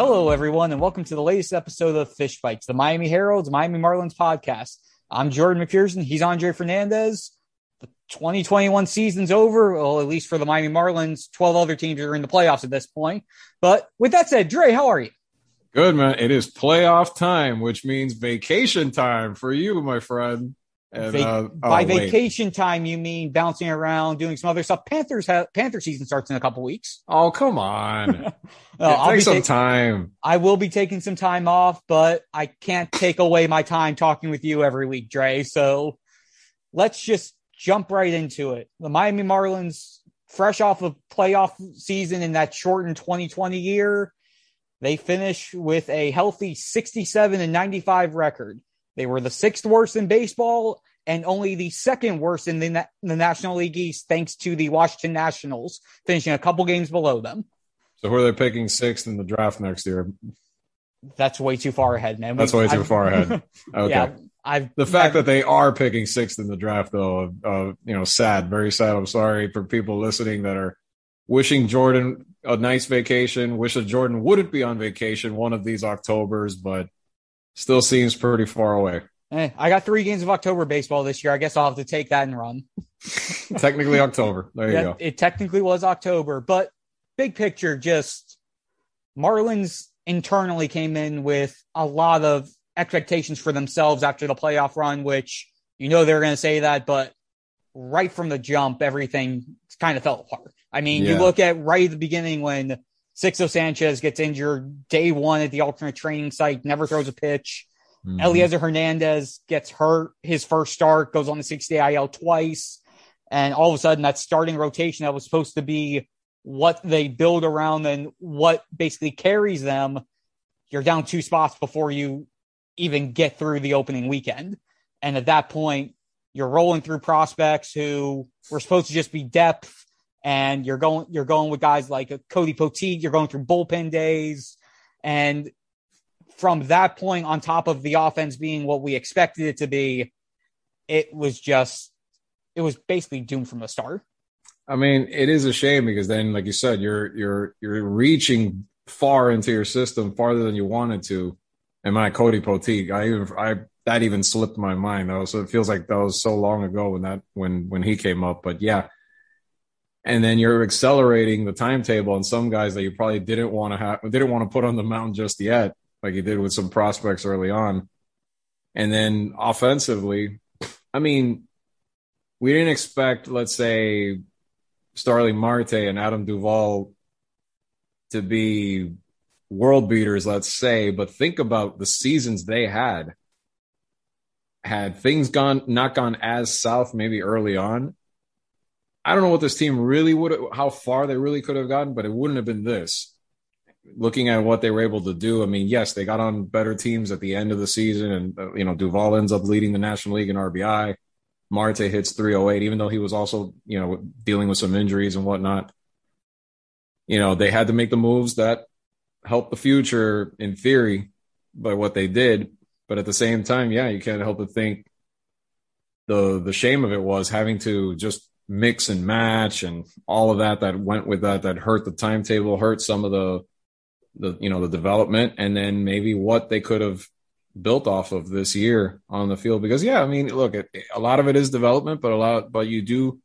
Hello, everyone, and welcome to the latest episode of Fish Fights, the Miami Herald's Miami Marlins podcast. I'm Jordan McPherson. He's Andre Fernandez. The 2021 season's over, well, at least for the Miami Marlins. 12 other teams are in the playoffs at this point. But with that said, Dre, how are you? Good, man. It is playoff time, which means vacation time for you, my friend. And, uh, oh, by vacation wait. time, you mean bouncing around, doing some other stuff. Panthers have Panther season starts in a couple weeks. Oh, come on. well, take some time. I will be taking some time off, but I can't take away my time talking with you every week, Dre. So let's just jump right into it. The Miami Marlins, fresh off of playoff season in that shortened 2020 year, they finish with a healthy 67 and 95 record. They were the sixth worst in baseball and only the second worst in the, Na- the National League East, thanks to the Washington Nationals, finishing a couple games below them. So, who are they picking sixth in the draft next year? That's way too far ahead, man. That's we, way too I've, far ahead. Okay. Yeah, I've the fact I've, that they are picking sixth in the draft, though, uh, you know, sad, very sad. I'm sorry for people listening that are wishing Jordan a nice vacation. Wish that Jordan wouldn't be on vacation one of these Octobers, but still seems pretty far away. Hey, I got three games of October baseball this year. I guess I'll have to take that and run. technically October. There yeah, you go. It technically was October, but big picture, just Marlins internally came in with a lot of expectations for themselves after the playoff run, which you know they're going to say that, but right from the jump, everything kind of fell apart. I mean, yeah. you look at right at the beginning when Sixto Sanchez gets injured day one at the alternate training site, never throws a pitch. Mm-hmm. Elieser Hernandez gets hurt his first start, goes on the 60 IL twice. And all of a sudden, that starting rotation that was supposed to be what they build around and what basically carries them, you're down two spots before you even get through the opening weekend. And at that point, you're rolling through prospects who were supposed to just be depth and you're going you're going with guys like Cody Poteet. You're going through bullpen days, and from that point, on top of the offense being what we expected it to be, it was just it was basically doomed from the start. I mean, it is a shame because then, like you said, you're you're you're reaching far into your system farther than you wanted to. And my Cody Poteet, I even I that even slipped my mind though. So it feels like that was so long ago when that when when he came up. But yeah, and then you're accelerating the timetable on some guys that you probably didn't want to have didn't want to put on the mountain just yet, like you did with some prospects early on. And then offensively, I mean, we didn't expect, let's say, Starling Marte and Adam Duvall to be world beaters, let's say, but think about the seasons they had. Had things gone not gone as south maybe early on, I don't know what this team really would, how far they really could have gotten, but it wouldn't have been this. Looking at what they were able to do, I mean, yes, they got on better teams at the end of the season, and uh, you know, Duvall ends up leading the National League in RBI. Marte hits 308, even though he was also, you know, dealing with some injuries and whatnot. You know, they had to make the moves that help the future in theory by what they did. But at the same time, yeah, you can't help but think the the shame of it was having to just mix and match and all of that that went with that that hurt the timetable, hurt some of the the you know the development, and then maybe what they could have built off of this year on the field. Because yeah, I mean, look, it, a lot of it is development, but a lot, but you do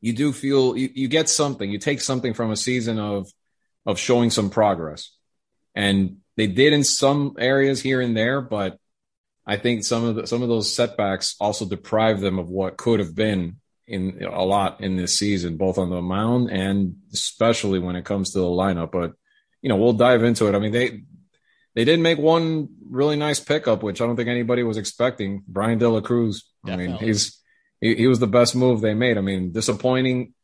you do feel you, you get something, you take something from a season of of showing some progress, and they did in some areas here and there, but I think some of the, some of those setbacks also deprive them of what could have been in a lot in this season, both on the mound and especially when it comes to the lineup. But you know, we'll dive into it. I mean, they they did make one really nice pickup, which I don't think anybody was expecting. Bryan De La Cruz. Definitely. I mean, he's he, he was the best move they made. I mean, disappointing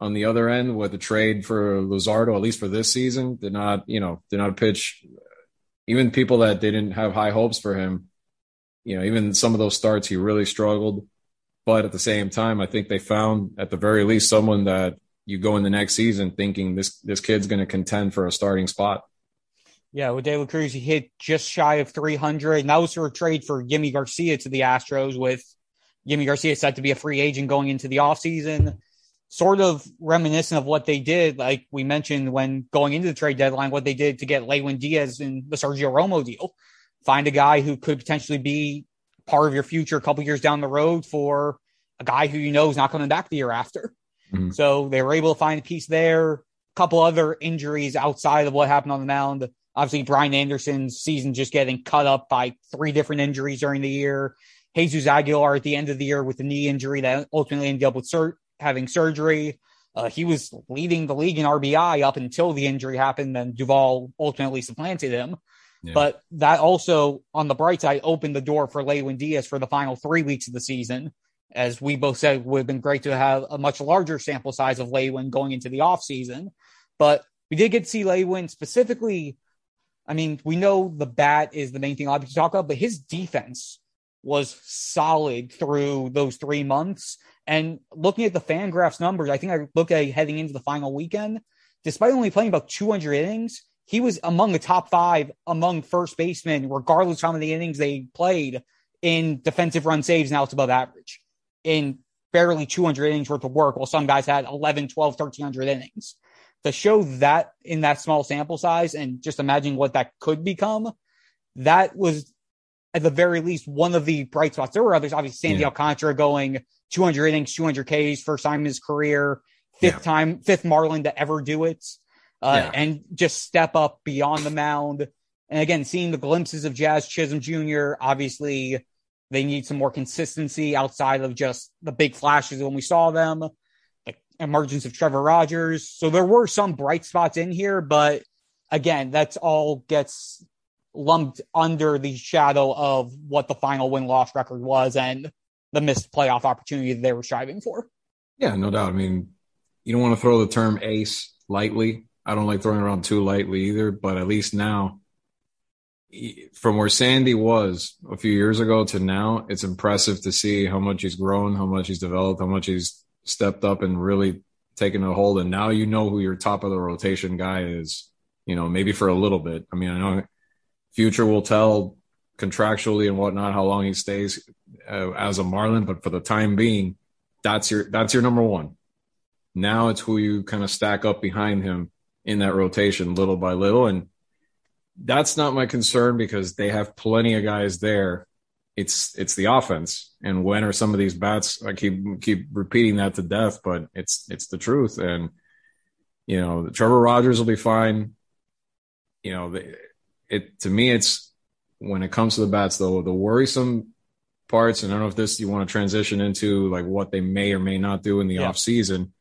on the other end with the trade for Luzardo, at least for this season, did not, you know, did not pitch. Even people that they didn't have high hopes for him, you know, even some of those starts, he really struggled. But at the same time, I think they found at the very least someone that you go in the next season thinking this this kid's going to contend for a starting spot. Yeah, with La Cruz, he hit just shy of 300, and that was for a trade for Yimi Garcia to the Astros. With Yimi Garcia set to be a free agent going into the offseason. sort of reminiscent of what they did, like we mentioned when going into the trade deadline, what they did to get Lewin Diaz in the Sergio Romo deal. Find a guy who could potentially be part of your future a couple years down the road for a guy who you know is not coming back the year after. Mm-hmm. So they were able to find a piece there. A couple other injuries outside of what happened on the mound. Obviously, Brian Anderson's season just getting cut up by three different injuries during the year. Jesus Aguilar at the end of the year with a knee injury that ultimately ended up with sur- having surgery. Uh, he was leading the league in RBI up until the injury happened, and Duvall ultimately supplanted him. But that also, on the bright side, opened the door for Lewin Diaz for the final three weeks of the season as we both said, would have been great to have a much larger sample size of Lewin going into the offseason. But we did get to see Lewin specifically. I mean, we know the bat is the main thing of people talk about, but his defense was solid through those three months. And looking at the Fangraphs numbers, I think I look at heading into the final weekend, despite only playing about 200 innings, he was among the top five among first basemen, regardless of how many innings they played in defensive run saves. Now it's above average in barely 200 innings worth of work, while some guys had 11, 12, 1300 innings. To show that in that small sample size and just imagine what that could become, that was at the very least one of the bright spots. There were others, obviously Sandy yeah. Alcantara going 200 innings, 200 Ks, first time in his career, fifth yeah. time, fifth Marlin to ever do it, uh, yeah. and just step up beyond the mound. And again, seeing the glimpses of Jazz Chisholm Jr., obviously they need some more consistency outside of just the big flashes when we saw them, the emergence of Trevor Rogers. So there were some bright spots in here, but again, that's all gets lumped under the shadow of what the final win loss record was and the missed playoff opportunity that they were striving for. Yeah, no doubt. I mean, you don't want to throw the term ace lightly. I don't like throwing around too lightly either, but at least now from where Sandy was a few years ago to now, it's impressive to see how much he's grown, how much he's developed, how much he's stepped up and really taken a hold. And now you know who your top of the rotation guy is, you know, maybe for a little bit. I mean, I know future will tell contractually and whatnot how long he stays uh, as a Marlin, but for the time being, that's your that's your number one. Now it's who you kind of stack up behind him in that rotation little by little. And that's not my concern because they have plenty of guys there. It's it's the offense, and when are some of these bats? I keep keep repeating that to death, but it's it's the truth. And you know, Trevor Rogers will be fine. You know, it to me, it's when it comes to the bats though, the worrisome parts. And I don't know if this you want to transition into like what they may or may not do in the yeah. off season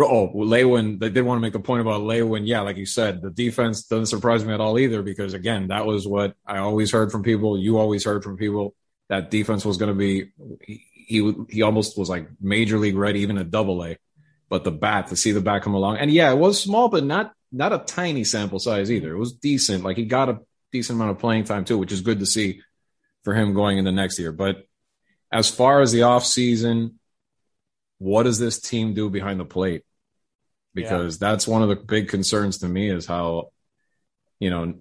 Oh, Lewin, they did want to make the point about Lewin. Yeah, like you said, the defense doesn't surprise me at all either because, again, that was what I always heard from people. You always heard from people that defense was going to be, he, he, almost was like major league ready, even a double A. But the bat, to see the bat come along. And yeah, it was small, but not not a tiny sample size either. It was decent. Like he got a decent amount of playing time too, which is good to see for him going into next year. But as far as the off season, what does this team do behind the plate? Because yeah. that's one of the big concerns to me is how, you know,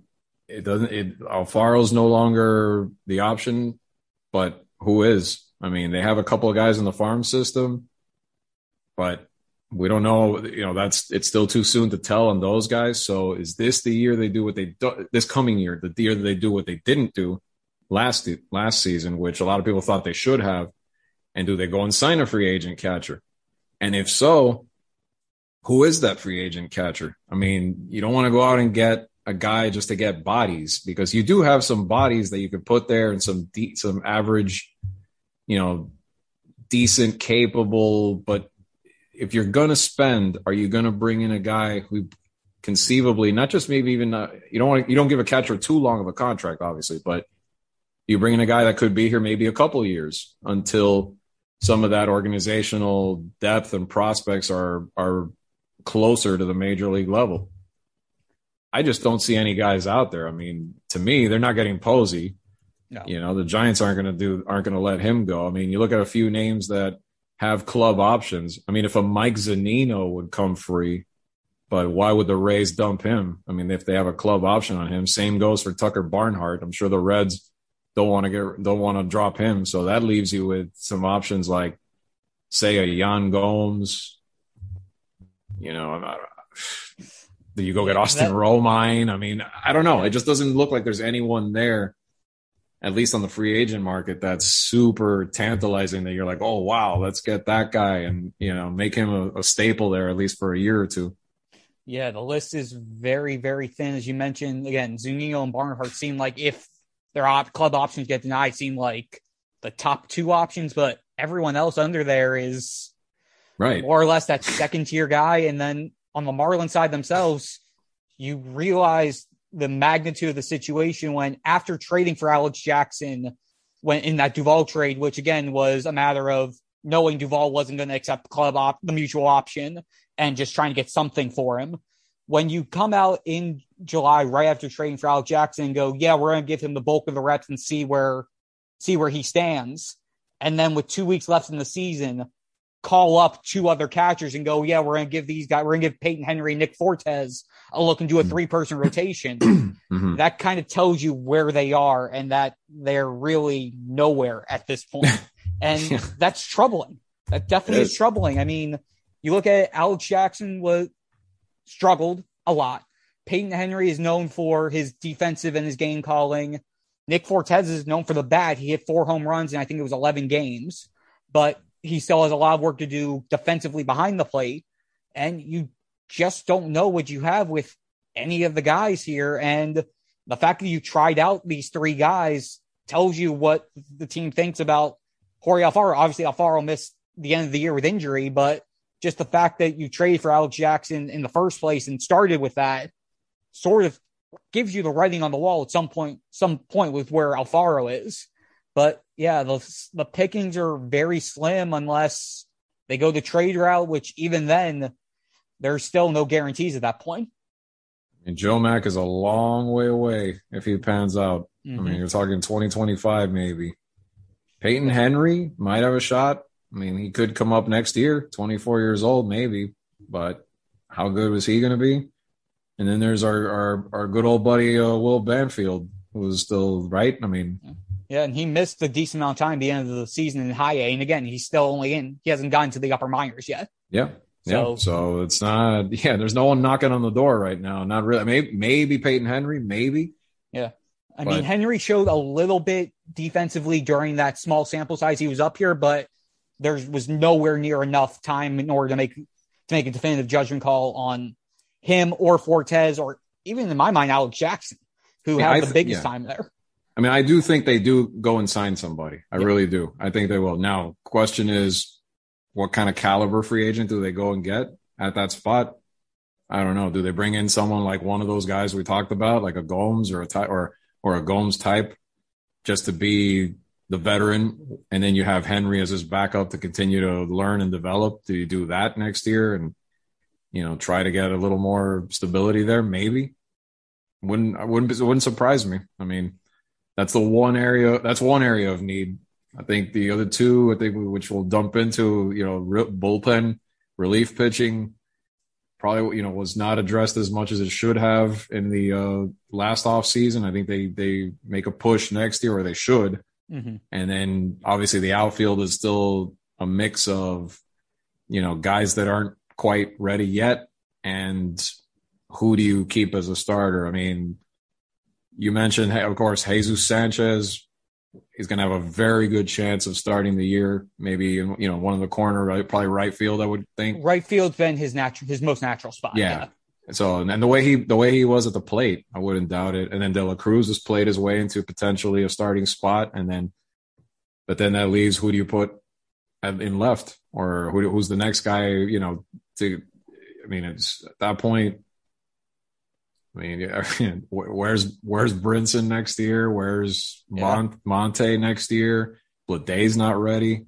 it doesn't, it, Alfaro's no longer the option, but who is? I mean, they have a couple of guys in the farm system, but we don't know, you know, that's, it's still too soon to tell on those guys. So is this the year they do what they do this coming year, the year that they do what they didn't do last, last season, which a lot of people thought they should have? And do they go and sign a free agent catcher? And if so, who is that free agent catcher? I mean, you don't want to go out and get a guy just to get bodies because you do have some bodies that you could put there and some de- some average, you know, decent, capable. But if you're gonna spend, are you gonna bring in a guy who conceivably not just maybe even uh, you don't want you don't give a catcher too long of a contract, obviously, but you bring in a guy that could be here maybe a couple years until some of that organizational depth and prospects are are closer to the major league level. I just don't see any guys out there. I mean, to me, they're not getting Posey. No. You know, the Giants aren't going to do aren't going to let him go. I mean, you look at a few names that have club options. I mean, if a Mike Zunino would come free, but why would the Rays dump him? I mean, if they have a club option on him, same goes for Tucker Barnhart. I'm sure the Reds don't want to get don't want to drop him. So that leaves you with some options like say a Yan Gomes, you know, I'm do you go get Austin that, Romine? I mean, I don't know. It just doesn't look like there's anyone there, at least on the free agent market, that's super tantalizing. That you're like, oh wow, let's get that guy and you know make him a, a staple there at least for a year or two. Yeah, the list is very, very thin. As you mentioned, again, Zunino and Barnhart seem like if their op- club options get denied, seem like the top two options, but everyone else under there is right more or less that second tier guy. And then on the Marlin side themselves, you realize the magnitude of the situation when after trading for Alex Jackson, when in that Duvall trade, which again was a matter of knowing Duvall wasn't going to accept the club op- the mutual option and just trying to get something for him. When you come out in July right after trading for Alex Jackson and go, yeah, we're going to give him the bulk of the reps and see where see where he stands. And then with two weeks left in the season, call up two other catchers and go, yeah, we're going to give these guys, we're going to give Peyton Henry, Nick Fortes a look and do a mm-hmm. three person rotation. mm-hmm. That kind of tells you where they are and that they're really nowhere at this point. And yeah. that's troubling. That definitely is. is troubling. I mean, you look at it, Alex Jackson was struggled a lot. Peyton Henry is known for his defensive and his game calling. Nick Fortes is known for the bat. He hit four home runs and I think it was 11 games, but he still has a lot of work to do defensively behind the plate. And you just don't know what you have with any of the guys here. And the fact that you tried out these three guys tells you what the team thinks about Jorge Alfaro. Obviously, Alfaro missed the end of the year with injury, but just the fact that you traded for Alex Jackson in the first place and started with that sort of gives you the writing on the wall at some point, some point with where Alfaro is. But yeah, the the pickings are very slim unless they go the trade route, which even then, there's still no guarantees at that point. And Joe Mack is a long way away if he pans out. Mm-hmm. I mean, mm-hmm. you're talking 2025 maybe. Peyton Henry might have a shot. I mean, he could come up next year, 24 years old, maybe, but how good was he going to be? And then there's our, our, our good old buddy, uh, Will Banfield, who's still right. I mean, yeah, and he missed a decent amount of time at the end of the season in high A. And again, he's still only in, he hasn't gotten to the upper minors yet. Yeah. So, yeah. So it's not, yeah, there's no one knocking on the door right now. Not really. Maybe, maybe Peyton Henry, maybe. Yeah. I but, mean, Henry showed a little bit defensively during that small sample size he was up here, but there was nowhere near enough time in order to make to make a definitive judgment call on him or Fortes or even in my mind Alex Jackson, who yeah, had th- the biggest yeah. time there. I mean, I do think they do go and sign somebody. I yeah. really do. I think they will. Now, question is, what kind of caliber free agent do they go and get at that spot? I don't know. Do they bring in someone like one of those guys we talked about, like a Gomes or a type or or a Gomes type, just to be the veteran, and then you have Henry as his backup to continue to learn and develop. Do you do that next year and you know try to get a little more stability there? Maybe wouldn't wouldn't it wouldn't surprise me. I mean, that's the one area that's one area of need. I think the other two, I think which we'll dump into, you know, bullpen relief pitching probably you know was not addressed as much as it should have in the uh, last off season. I think they they make a push next year, or they should Mm-hmm. And then obviously the outfield is still a mix of, you know, guys that aren't quite ready yet. And who do you keep as a starter? I mean, you mentioned, of course, Jesus Sanchez. He's going to have a very good chance of starting the year. Maybe you know one of the corner, right? Probably right field. I would think. Right field's been his natural, his most natural spot. Yeah. yeah. So and the way he the way he was at the plate, I wouldn't doubt it. And then De La Cruz has played his way into potentially a starting spot, and then, but then that leaves who do you put in left, or who, who's the next guy? You know, to I mean, it's at that point. I mean, where's where's Brinson next year? Where's yeah. Monte next year? Bleday's not ready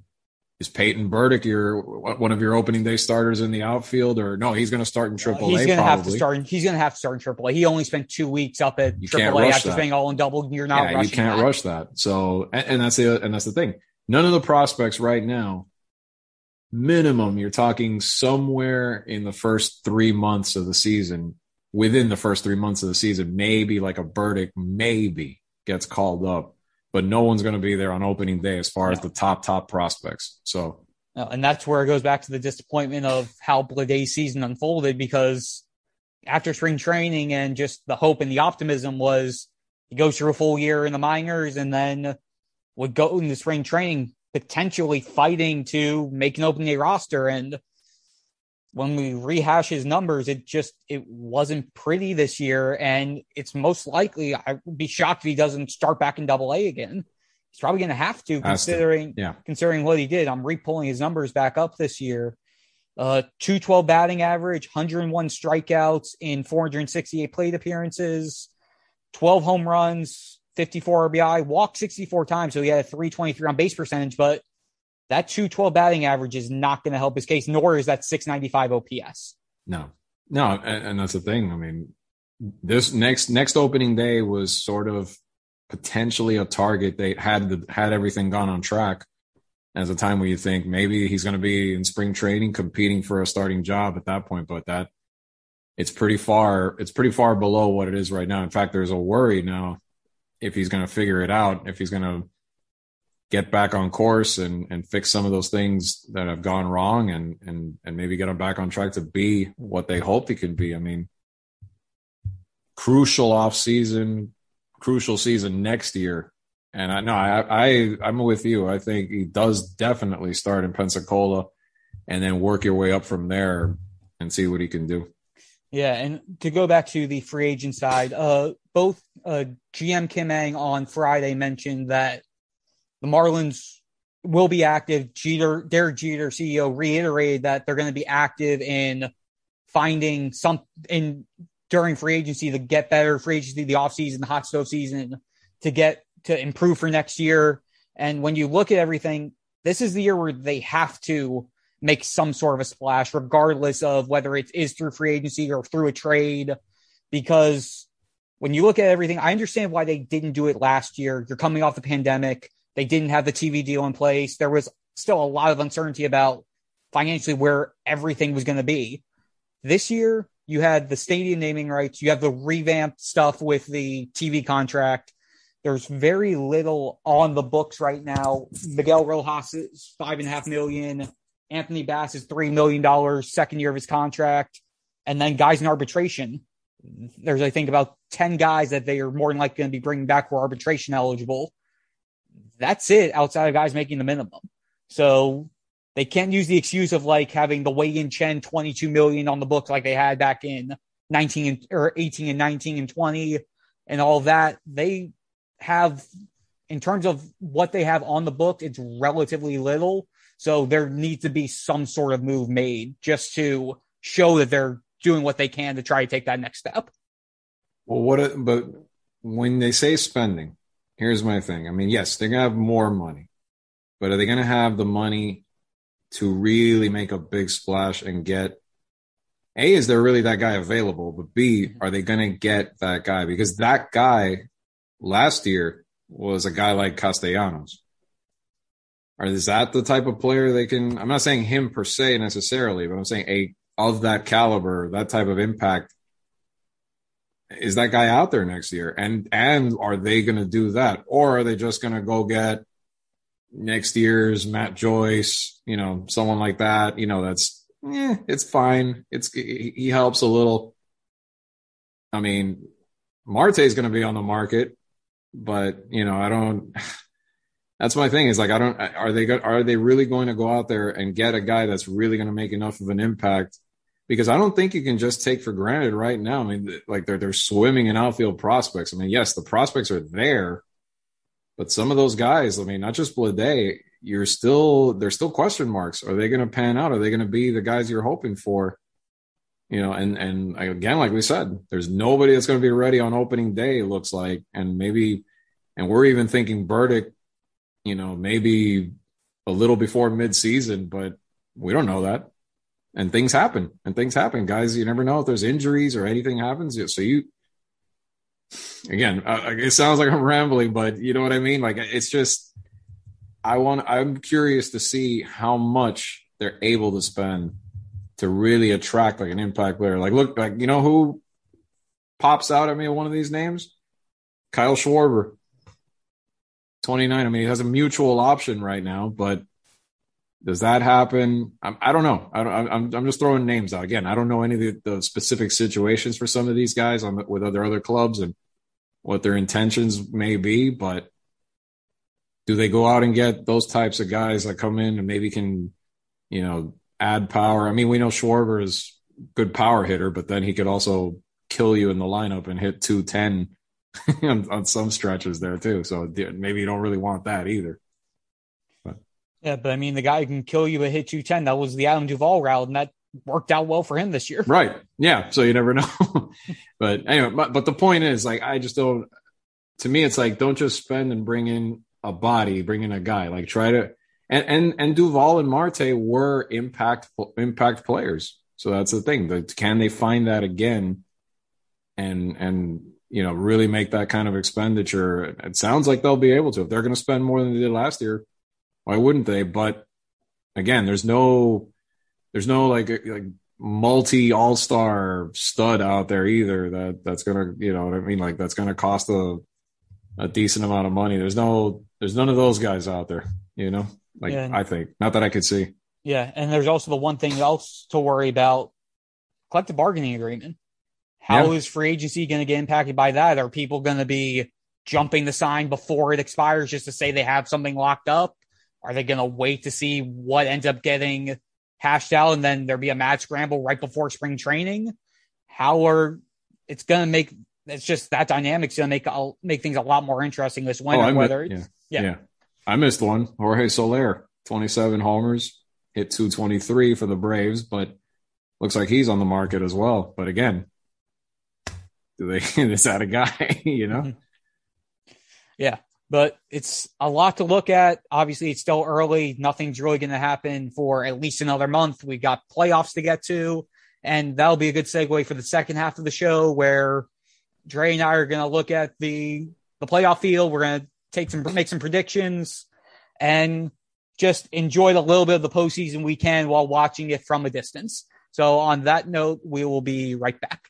is Peyton Burdick your one of your opening day starters in the outfield, or no? He's going to start in Triple A. He's going to have to start. He's going to have to start in Triple A. He only spent two weeks up at Triple A after being all in double. You're not. Yeah, you can't that. rush that. So, and, and that's the and that's the thing. None of the prospects right now, minimum, you're talking somewhere in the first three months of the season. Within the first three months of the season, maybe like a Burdick, maybe gets called up but no one's going to be there on opening day as far as the top top prospects. So and that's where it goes back to the disappointment of how Bleday's season unfolded because after spring training and just the hope and the optimism was he goes through a full year in the minors and then would go into spring training potentially fighting to make an opening day roster. And when we rehash his numbers, it just it wasn't pretty this year. And it's most likely I would be shocked if he doesn't start back in double A again. He's probably have to Has to, considering yeah. considering what he did. I'm re-pulling his numbers back up this year. Uh, 212 batting average, 101 strikeouts in 468 plate appearances, 12 home runs, 54 RBI, walked 64 times. So he had a 323 on base percentage, but that 212 batting average is not going to help his case, nor is that 695 OPS. No, no, and, and that's the thing. I mean, this next next opening day was sort of potentially a target. They had the had everything gone on track as a time where you think maybe he's going to be in spring training competing for a starting job at that point, but that it's pretty far it's pretty far below what it is right now. In fact, there's a worry now if he's going to figure it out, if he's going to get back on course and and fix some of those things that have gone wrong and and and maybe get him back on track to be what they hoped he can be. I mean, crucial off season, crucial season next year. And I know I, I I'm with you. I think he does definitely start in Pensacola and then work your way up from there and see what he can do. Yeah, and to go back to the free agent side, uh, both uh, GM Kim Ng on Friday mentioned that the Marlins will be active. Jeter, Derek Jeter, CEO, reiterated that they're going to be active in finding some in during free agency to get better free agency, the offseason, the hot stove season to get to improve for next year. And when you look at everything, this is the year where they have to make some sort of a splash, regardless of whether it is through free agency or through a trade. Because when you look at everything, I understand why they didn't do it last year. You're coming off the pandemic. They didn't have the TV deal in place. There was still a lot of uncertainty about financially where everything was going to be. This year, you had the stadium naming rights. You have the revamped stuff with the TV contract. There's very little on the books right now. Miguel Rojas is five and a half million. Anthony Bass is $3 million, second year of his contract. And then guys in arbitration. There's, I think, about 10 guys that they are more than likely going to be bringing back are arbitration eligible. That's it outside of guys making the minimum. So they can't use the excuse of like having the Wei Yin Chen 22 million on the books like they had back in 19 and, or 18 and 19 and 20 and all that. They have, in terms of what they have on the book, it's relatively little. So there needs to be some sort of move made just to show that they're doing what they can to try to take that next step. Well, what, but when they say spending, here's my thing. I mean, yes, they're going to have more money, but are they going to have the money to really make a big splash and get A, is there really that guy available? But B, mm-hmm. are they going to get that guy? Because that guy last year was a guy like Castellanos. Or is that the type of player they can? I'm not saying him per se necessarily, but I'm saying a of that caliber, that type of impact. Is that guy out there next year? And and are they going to do that, or are they just going to go get next year's Matt Joyce? You know, someone like that. You know, that's eh, it's fine. It's he helps a little. I mean, Marte is going to be on the market, but you know, I don't that's my thing is like I don't are they are they really going to go out there and get a guy that's really going to make enough of an impact because I don't think you can just take for granted right now. I mean, like they're they're swimming in outfield prospects. I mean, yes, the prospects are there, but some of those guys, I mean, not just Bleday, you're still there's still question marks. Are they going to pan out? Are they going to be the guys you're hoping for? You know, and and again, like we said, there's nobody that's going to be ready on opening day. Looks like, and maybe, and we're even thinking Burdick you know, maybe a little before midseason, but we don't know that. And things happen, and things happen, guys. You never know if there's injuries or anything happens. So you, again, uh, it sounds like I'm rambling, but you know what I mean. Like it's just, I want. I'm curious to see how much they're able to spend to really attract like an impact player. Like, look, like you know who pops out at me one of these names? Kyle Schwarber. 29. I mean, he has a mutual option right now, but Does that happen? I'm, I do not know. I don't, I'm, I'm just throwing names out again. I don't know any of the, the specific situations for some of these guys on with other other clubs and what their intentions may be, but do they go out and get those types of guys that come in and maybe can, you know, add power? I mean, we know Schwarber is good power hitter, but then he could also kill you in the lineup and hit 210 on, on some stretches there too. So maybe you don't really want that either. But. Yeah, but I mean, the guy can kill you at hit 210. That was the Adam Duvall route, and that worked out well for him this year. Right. Yeah. So you never know. but anyway, but, but the point is, like, I just don't, to me, it's like, don't just spend and bring in a body, bring in a guy. Like, try to, and, and, and Duvall and Marte were impact, impact players. So that's the thing. That can they find that again and, and, you know, really make that kind of expenditure? It sounds like they'll be able to. If they're going to spend more than they did last year, why wouldn't they? But again, there's no, there's no like like multi all star stud out there either that that's gonna you know what I mean like that's gonna cost a a decent amount of money. There's no there's none of those guys out there, you know. Like yeah. I think not that I could see. Yeah, and there's also the one thing else to worry about: collective bargaining agreement. How yeah. is free agency going to get impacted by that? Are people going to be jumping the sign before it expires just to say they have something locked up? Are they going to wait to see what ends up getting hashed out and then there'll be a mad scramble right before spring training. How are it's going to make it's just that dynamic's going to make I'll make things a lot more interesting this winter. Oh, whether yeah, yeah, yeah, I missed one. Jorge Soler, twenty seven homers, hit two twenty three for the Braves, but looks like he's on the market as well. But again, do they is that a guy? you know? Mm-hmm. Yeah, but it's a lot to look at. Obviously, it's still early. Nothing's really going to happen for at least another month. We've got playoffs to get to, and that'll be a good segue for the second half of the show where Dre and I are going to look at the the playoff field. We're going to take some make some predictions and just enjoy the little bit of the postseason we can while watching it from a distance. So, on that note, we will be right back.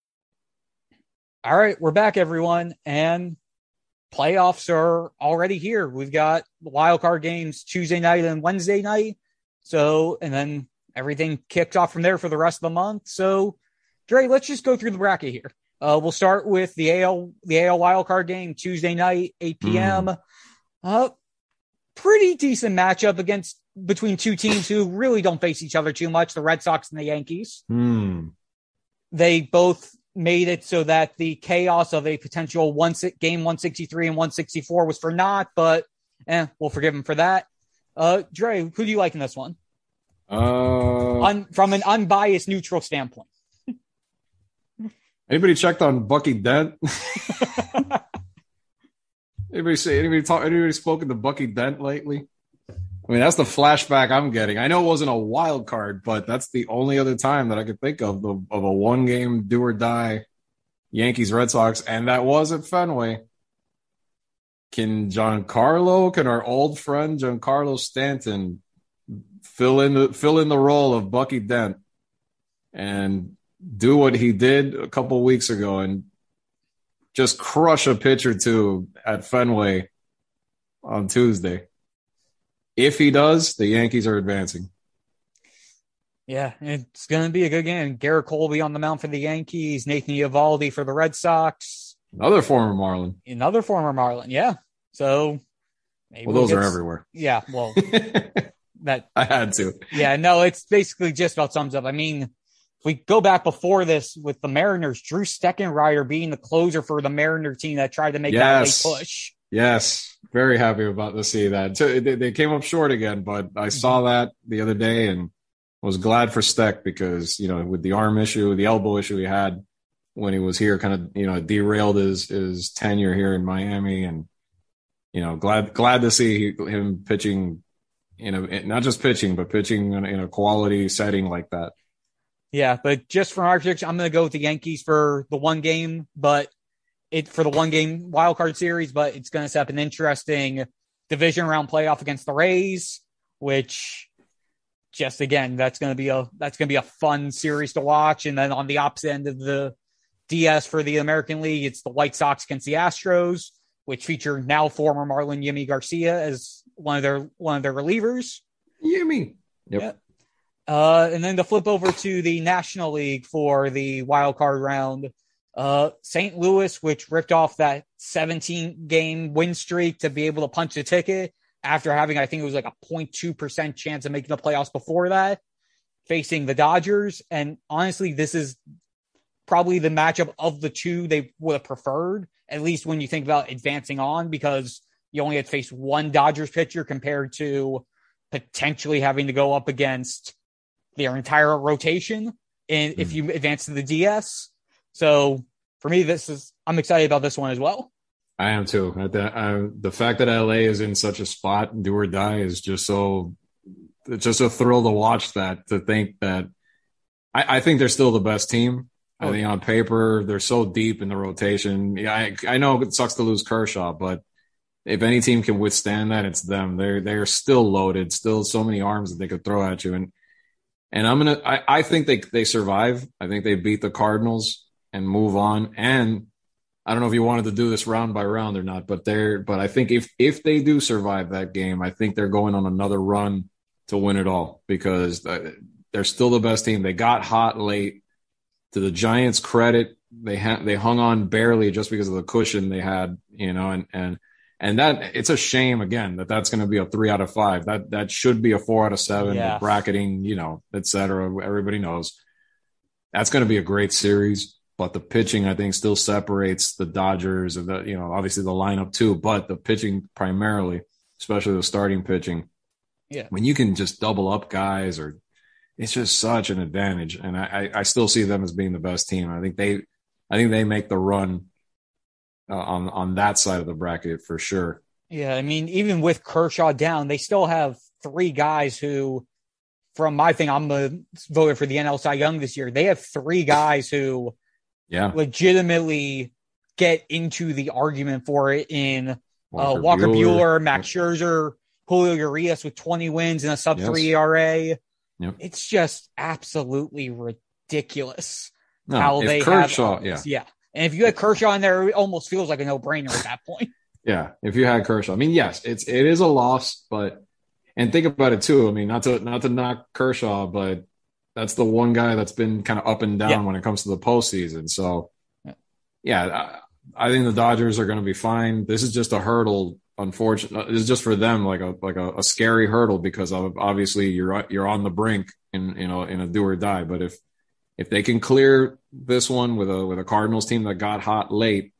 All right, we're back, everyone, and playoffs are already here. We've got wild card games Tuesday night and Wednesday night. So, and then everything kicked off from there for the rest of the month. So, Dre, let's just go through the bracket here. Uh, we'll start with the AL the AL wild card game Tuesday night, 8 p.m. Mm. Uh, pretty decent matchup against between two teams who really don't face each other too much, the Red Sox and the Yankees. Mm. They both made it so that the chaos of a potential one game 163 and 164 was for naught, but eh, we'll forgive him for that. Uh, Dre, who do you like in this one? Uh, Un, from an unbiased, neutral standpoint. anybody checked on Bucky Dent? anybody say anybody talk? Anybody spoken to Bucky Dent lately? I mean, that's the flashback I'm getting. I know it wasn't a wild card, but that's the only other time that I could think of the, of a one game do or die Yankees Red Sox, and that was at Fenway. Can Giancarlo, can our old friend Giancarlo Stanton fill in the fill in the role of Bucky Dent and do what he did a couple weeks ago and just crush a pitch or two at Fenway on Tuesday? If he does, the Yankees are advancing. Yeah, it's going to be a good game. Gerrit Cole on the mound for the Yankees, Nathan Eovaldi for the Red Sox. Another former Marlin. Another former Marlin, yeah. So Maybe Well, we'll those are everywhere. Yeah, well, that I had to. yeah, no, it's basically just about sums up. I mean, if we go back before this with the Mariners, Drew Steckenrider being the closer for the Mariner team that tried to make Yes. that late push. Yes, very happy about to see that. So they, they came up short again, but I mm-hmm. saw that the other day and was glad for Steck because you know with the arm issue, the elbow issue he had when he was here, kind of you know derailed his his tenure here in Miami, and you know glad glad to see him pitching. You know, not just pitching, but pitching in, in a quality setting like that. Yeah, but just for our prediction, I'm going to go with the Yankees for the one game, but it for the one game wild card series, but it's going to set up an interesting division round playoff against the Rays, which just again, that's going to be a that's going to be a fun series to watch. And then on the opposite end of the DS for the American League, it's the White Sox against the Astros, which feature now former Marlin Yimi Garcia as one of their one of their relievers. Yummy. Yep. Yeah. Uh, and then to flip over to the National League for the wild card round, uh, St. Louis, which ripped off that 17 game win streak to be able to punch a ticket after having, I think it was like a 0.2% chance of making the playoffs before that, facing the Dodgers. And honestly, this is probably the matchup of the two they would have preferred, at least when you think about advancing on, because you only had to face one Dodgers pitcher compared to potentially having to go up against their entire rotation and if you advance to the DS. So for me, this is I'm excited about this one as well. I am too. The, uh, the fact that LA is in such a spot, do or die, is just so. It's just a thrill to watch that. To think that, I, I think they're still the best team. I Oh, think on paper they're so deep in the rotation. Yeah, I, I know it sucks to lose Kershaw, but if any team can withstand that, it's them. They're they're still loaded, still so many arms that they could throw at you. And and I'm gonna. I, I think they they survive. I think they beat the Cardinals and move on. And I don't know if you wanted to do this round by round or not, but they're. But I think if if they do survive that game, I think they're going on another run to win it all because uh, they're still the best team. They got hot late. To the Giants' credit, they ha- they hung on barely just because of the cushion they had, you know, and and and that it's a shame again that that's going to be a three out of five. That that should be a four out of seven. Yeah. bracketing, you know, et cetera. Everybody knows that's going to be a great series. But the pitching, I think, still separates the Dodgers and the you know obviously the lineup too. But the pitching primarily, especially the starting pitching, Yeah. when you can just double up guys or it's just such an advantage. And I, I, I still see them as being the best team. I think they, I think they make the run uh, on on that side of the bracket for sure. Yeah, I mean, even with Kershaw down, they still have three guys who, from my thing, I'm a voter for the NL Cy Young this year. They have three guys who Yeah, legitimately get into the argument for it in uh, Walker Buehler. Bueller, Max Scherzer, Julio Urias with 20 wins and a sub Yes. three ERA. Yep. It's just absolutely ridiculous No, how they Kershaw, have. yeah, yeah. And if you had Kershaw in there, it almost feels like a no brainer at that point. yeah. If you had Kershaw, I mean, yes, it's it is a loss, but and think about it too. I mean, not to not to knock Kershaw, but that's the one guy that's been kind of up and down Yeah. when it comes to the postseason. So, Yeah. yeah, I, I think the Dodgers are going to be fine. This is just a hurdle. Unfortunately, this is just for them like a like a, a scary hurdle because of obviously you're you're on the brink in you know in a do or die. But if if they can clear this one with a with a Cardinals team that got hot late,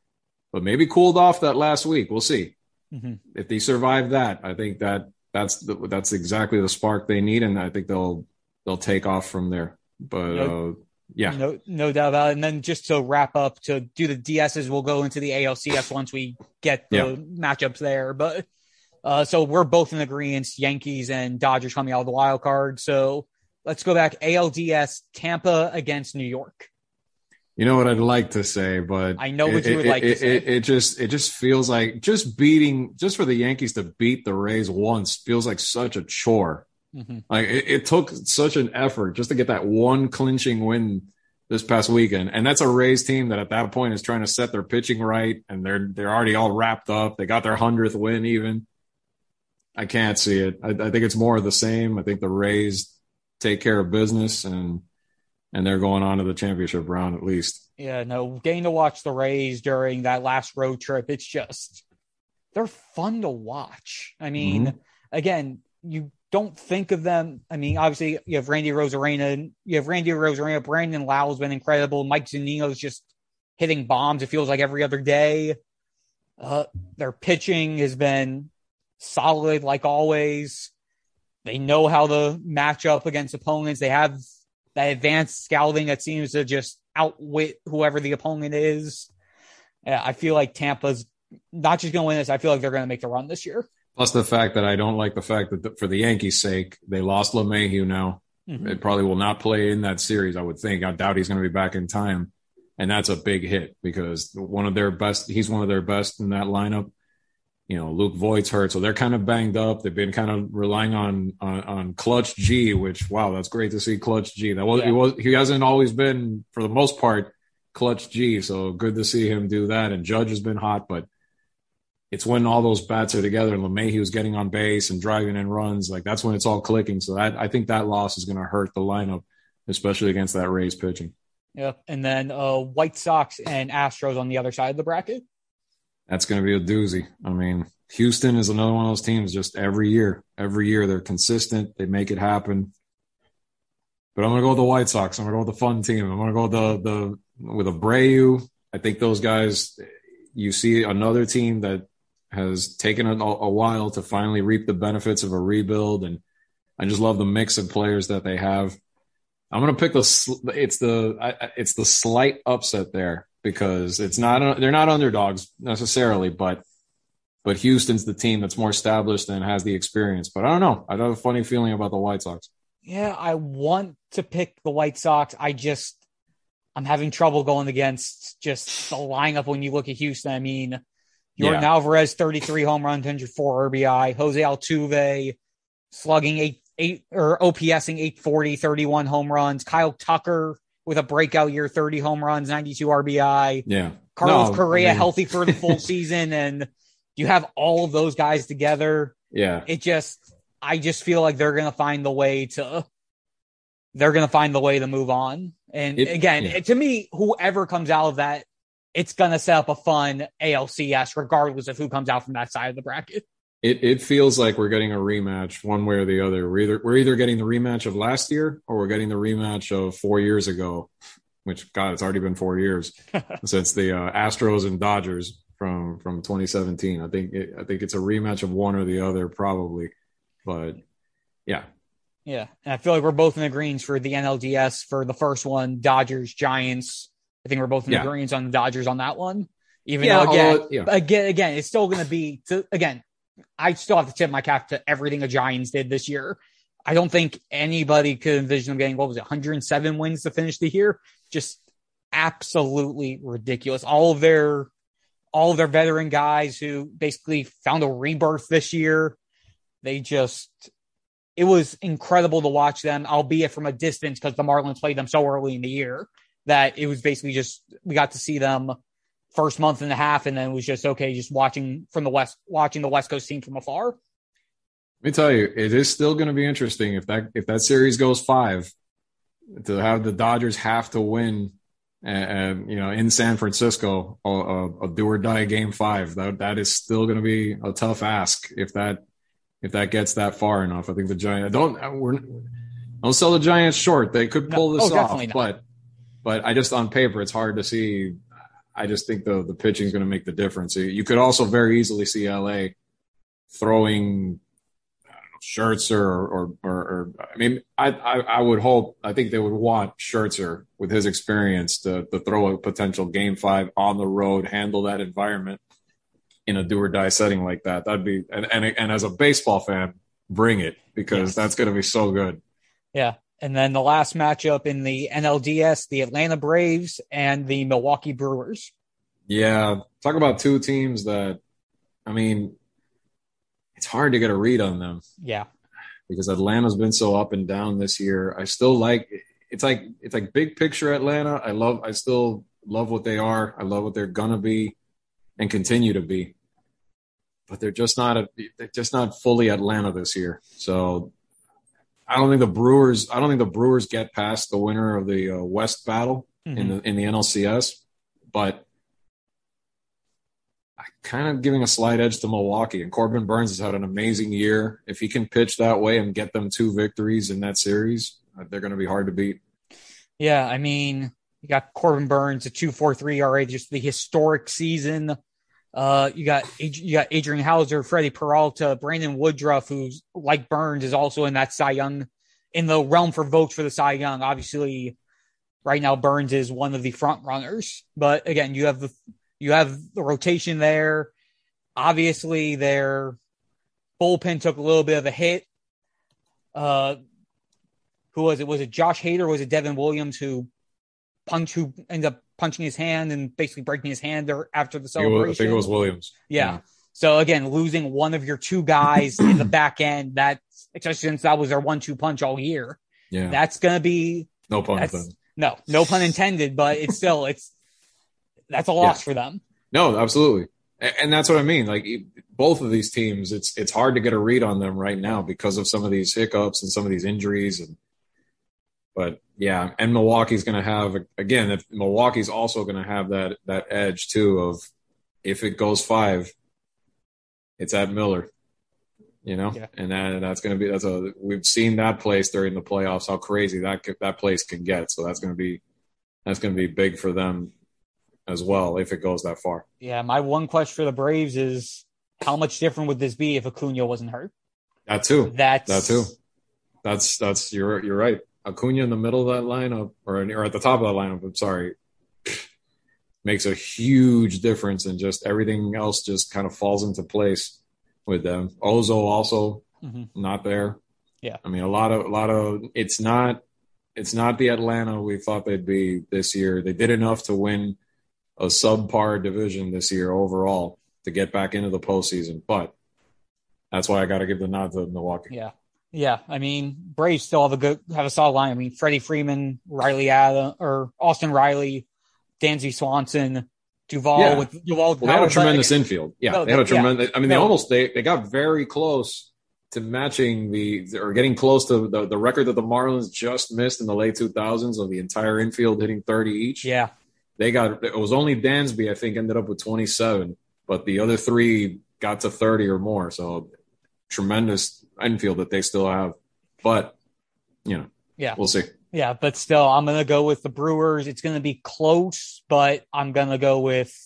but maybe cooled off that last week, we'll see. Mhm. If they survive that, I think that that's the, that's exactly the spark they need, and I think they'll they'll take off from there. But Yep. uh, yeah, No, no doubt about it. And then just to wrap up, to do the DSs, we'll go into the ALCS once we get the Yeah. matchups there. But uh, so we're both in agreement, Yankees and Dodgers coming out of the wild card. So let's go back. ALDS, Tampa against New York. You know what I'd like to say, but I know what it- you would it- like to say. It, it just it just feels like just beating just for the Yankees to beat the Rays once feels like such a chore. Mhm. Like it, it took such an effort just to get that one clinching win this past weekend, and that's a Rays team that at that point is trying to set their pitching right, and they're they're already all wrapped up. They got their hundredth win even. I can't see it. I, I think it's more of the same. I think the Rays take care of business and and they're going on to the championship round at least. Yeah, no, getting to watch the Rays during that last road trip, it's just they're fun to watch. I mean, Mm-hmm. again, you don't think of them. I mean, obviously you have Randy Arozarena, you have Randy Arozarena, Brandon Lowe's been incredible. Mike Zunino's just hitting bombs. It feels like every other day. Uh, their pitching has been solid, like always. They know how to match up against opponents. They have that advanced scouting that seems to just outwit whoever the opponent is. I feel like Tampa's not just going to win this. I feel like they're going to make the run this year. Plus the fact that I don't like the fact that the, for the Yankees' sake, they lost LeMahieu now. Mhm. It probably will not play in that series, I would think. I doubt he's going to be back in time. And that's a big hit because one of their best, he's one of their best in that lineup. You know, Luke Voit's hurt, so they're kind of banged up. They've been kind of relying on on, on Clutch G, which wow, that's great to see Clutch G. That was Yeah. he was he hasn't always been for the most part Clutch G, so good to see him do that. And Judge has been hot, but it's when all those bats are together and LeMahieu's getting on base and driving in runs, like that's when it's all clicking. So that, I think that loss is going to hurt the lineup, especially against that Rays pitching. Yeah. And then uh, White Sox and Astros on the other side of the bracket. That's going to be a doozy. I mean, Houston is another one of those teams. Just every year, every year they're consistent. They make it happen. But I'm going to go with the White Sox. I'm going to go with the fun team. I'm going to go with the the with Abreu. I think those guys. You see another team that has taken a, a while to finally reap the benefits of a rebuild, and I just love the mix of players that they have. I'm going to pick the it's the it's the slight upset there because it's not they're not underdogs necessarily, but but Houston's the team that's more established and has the experience. But I don't know. I have a funny feeling about the White Sox. Yeah, I want to pick the White Sox. I just I'm having trouble going against just the lineup when you look at Houston. I mean, Jordan Yeah. Alvarez, 33 home runs, 104 RBI. Jose Altuve slugging eight eight or OPSing 840, 31 home runs. Kyle Tucker with a breakout year, 30 home runs, 92 RBI. Yeah, Carlos No, Correa I mean- healthy for the full season, and you have all of those guys together. yeah. It just, I just feel like they're gonna find the way to, they're gonna find the way to move on. And It- again, yeah. it- to me, whoever comes out of that, it's gonna set up a fun ALCS, regardless of who comes out from that side of the bracket. It it feels like we're getting a rematch one way or the other. We're either we're either getting the rematch of last year or we're getting the rematch of four years ago. Which God, it's already been four years since the uh, Astros and Dodgers from from 2017. I think it, I think it's a rematch of one or the other probably, but yeah, Yeah, and I feel like we're both in the greens for the NLDS for the first one, Dodgers, Giants. I think we're both in Yeah. the greens on the Dodgers on that one. Even Yeah, though again, although- yeah. again, again, it's still going to be to again. I still have to tip my cap to everything the Giants did this year. I don't think anybody could envision them getting what was it, 107 wins to finish the year. Just absolutely ridiculous. All of their, all of their veteran guys who basically found a rebirth this year. They just, it was incredible to watch them, albeit from a distance because the Marlins played them so early in the year that it was basically just we got to see them first month and a half, and then it was just okay, just watching from the west, watching the West Coast team from afar. Let me tell you, it is still going to be interesting if that if that series goes five, to have the Dodgers have to win, and, you know, in San Francisco, a, a, a do or die game five. That that is still going to be a tough ask if that if that gets that far enough. I think the Giants don't we're don't sell the Giants short. They could No, pull this oh, off, but but I just on paper, it's hard to see. I just think the the pitching is going to make the difference. You could also very easily see LA throwing I Scherzer or, or, or, or I mean, I, I, I would hope, I think they would want Scherzer with his experience to, to throw a potential game five on the road, handle that environment in a do or die setting like that. That'd be, and, and, and as a baseball fan, bring it because Yes. that's going to be so good. Yeah. And then the last matchup in the NLDS, the Atlanta Braves and the Milwaukee Brewers. Yeah. Talk about two teams that, I mean, it's hard to get a read on them. Yeah. because Atlanta's been so up and down this year. I still like it's like it's like big picture Atlanta. I love I still love what they are. I love what they're gonna be and continue to be. But they're just not a they're just not fully Atlanta this year. So I don't think the Brewers I don't think the Brewers get past the winner of the uh, West battle in the in the NLCS, but I kind of giving a slight edge to Milwaukee. And Corbin Burnes has had an amazing year. If he can pitch that way and get them two victories in that series, uh, they're going to be hard to beat. Yeah, I mean, you got Corbin Burnes, a two four three ERA, just the historic season. Uh, you got you got Adrian Houser, Freddie Peralta, Brandon Woodruff, who's like Burnes is also in that Cy Young, in the realm for votes for the Cy Young. Obviously, right now Burnes is one of the front runners, but again, you have the you have the rotation there. Obviously, their bullpen took a little bit of a hit. Uh, who was it? Was it Josh Hader? was it Devin Williams who punch who ended up punching his hand and basically breaking his hand there after the celebration? I think it was, Williams. Yeah. yeah. So again, losing one of your two guys in the back end, that especially since that was their one-two punch all year. Yeah. That's gonna be no pun intended. No, no pun intended, but it's still it's that's a loss yeah. for them. No, absolutely. And that's what I mean. Like both of these teams, it's it's hard to get a read on them right now because of some of these hiccups and some of these injuries and but yeah, and Milwaukee's going to have again. If Milwaukee's also going to have that that edge too of if it goes five, it's at Miller, you know, yeah. and that, that's going to be that's a we've seen that place during the playoffs how crazy that that place can get. So that's going to be that's going to be big for them as well if it goes that far. Yeah, my one question for the Braves is how much different would this be if Acuna wasn't hurt? That too. That's that too. That's that's you're you're right. Acuna in the middle of that lineup, or, or at the top of that lineup, I'm sorry, makes a huge difference, and just everything else just kind of falls into place with them. Ozo also mm-hmm. not there. Yeah, I mean a lot of a lot of it's not it's not the Atlanta we thought they'd be this year. They did enough to win a subpar division this year overall to get back into the postseason, but that's why I got to give the nod to Milwaukee. Yeah, yeah, I mean, Braves still have a good, have a solid line. I mean, Freddie Freeman, Riley Adam, or Austin Riley, Dansby Swanson, Duvall yeah. with Duvall. Well, they had a tremendous infield. Yeah, no, they had a tremendous. Yeah. I mean, they no. almost they they got very close to matching the or getting close to the, the record that the Marlins just missed in the late 2000s of the entire infield hitting 30 each. Yeah, they got it was only Dansby I think ended up with 27, but the other three got to 30 or more. So tremendous infield that they still have. But you know, yeah, we'll see. Yeah, but still, I'm gonna go with the Brewers. It's gonna be close, but I'm gonna go with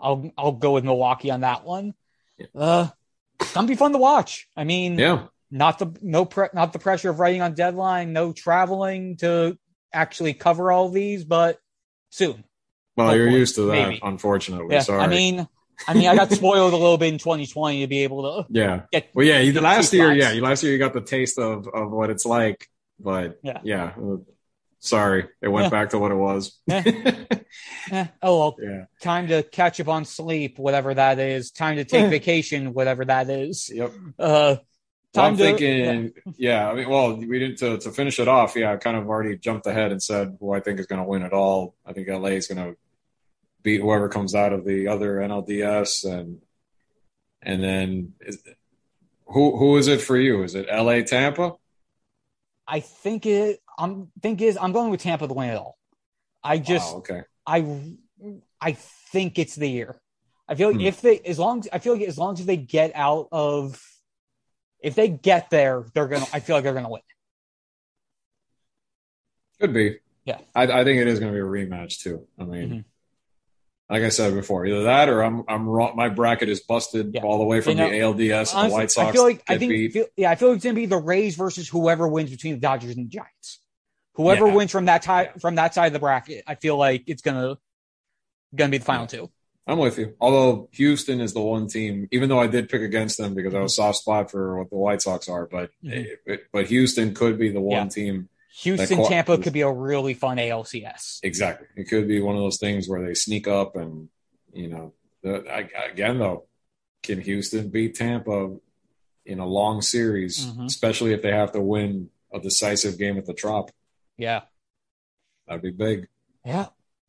I'll I'll go with Milwaukee on that one. Yeah. Uh, it's gonna be fun to watch. I mean, yeah, not the no pre- not the pressure of writing on deadline, no traveling to actually cover all these, but soon. Well, you're used to that, maybe. unfortunately. Yeah, Sorry. I mean, I mean, I got spoiled a little bit in 2020 to be able to. Yeah. Get, well, yeah. You, last year, yeah, last year you got the taste of of what it's like, but yeah, yeah. Sorry, it went yeah. back to what it was. Oh well. Yeah. Time to catch up on sleep, whatever that is. Time to take vacation, whatever that is. Yep. Uh, well, I'm to, thinking, yeah. yeah. I mean, well, we didn't to, to finish it off. Yeah, I kind of already jumped ahead and said who I think is going to win it all. I think LA is going to beat whoever comes out of the other NLDS and and then is, who who is it for you? Is it LA Tampa? I think it I'm think is I'm going with Tampa to win it all. I just wow, okay. I I think it's the year. I feel like hmm. if they as long as I feel like as long as they get out of if they get there, they're gonna I feel like they're gonna win. Could be. Yeah. I, I think it is gonna be a rematch too. I mean mm-hmm like I said before, either that or I'm I'm wrong. My bracket is busted yeah. all the way from you know, the ALDS honestly, the White Sox. I feel like I think feel, yeah, I feel like it's gonna be the Rays versus whoever wins between the Dodgers and the Giants. Whoever yeah. wins from that tie from that side of the bracket, I feel like it's gonna gonna be the final two. I'm with you. Although Houston is the one team, even though I did pick against them because I was soft spot for what the White Sox are, but mm-hmm. but Houston could be the one yeah. team Houston, Tampa could be a really fun ALCS. Exactly. It could be one of those things where they sneak up and, you know, the, again, though, can Houston beat Tampa in a long series, mm-hmm. especially if they have to win a decisive game at the Trop? Yeah. That'd be big. Yeah.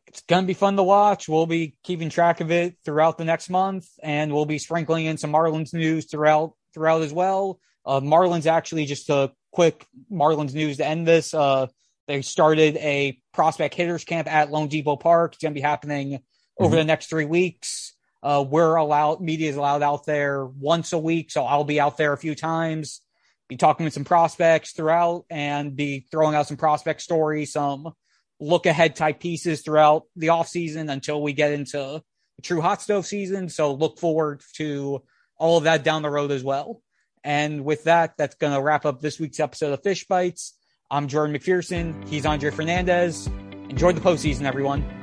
It's going to be fun to watch. We'll be keeping track of it throughout the next month, and we'll be sprinkling in some Marlins news throughout throughout as well. Uh, Marlins actually just to quick Marlins news to end this. Uh, they started a prospect hitters camp at loanDepot Park. It's going to be happening over mm-hmm. the next three weeks. Uh, we're allowed, media is allowed out there once a week. So I'll be out there a few times, be talking with some prospects throughout and be throwing out some prospect stories, some look ahead type pieces throughout the off season until we get into the true hot stove season. So look forward to all of that down the road as well. And with that, that's going to wrap up this week's episode of Fish Bites. I'm Jordan McPherson. He's Andre Fernandez. Enjoy the postseason, everyone.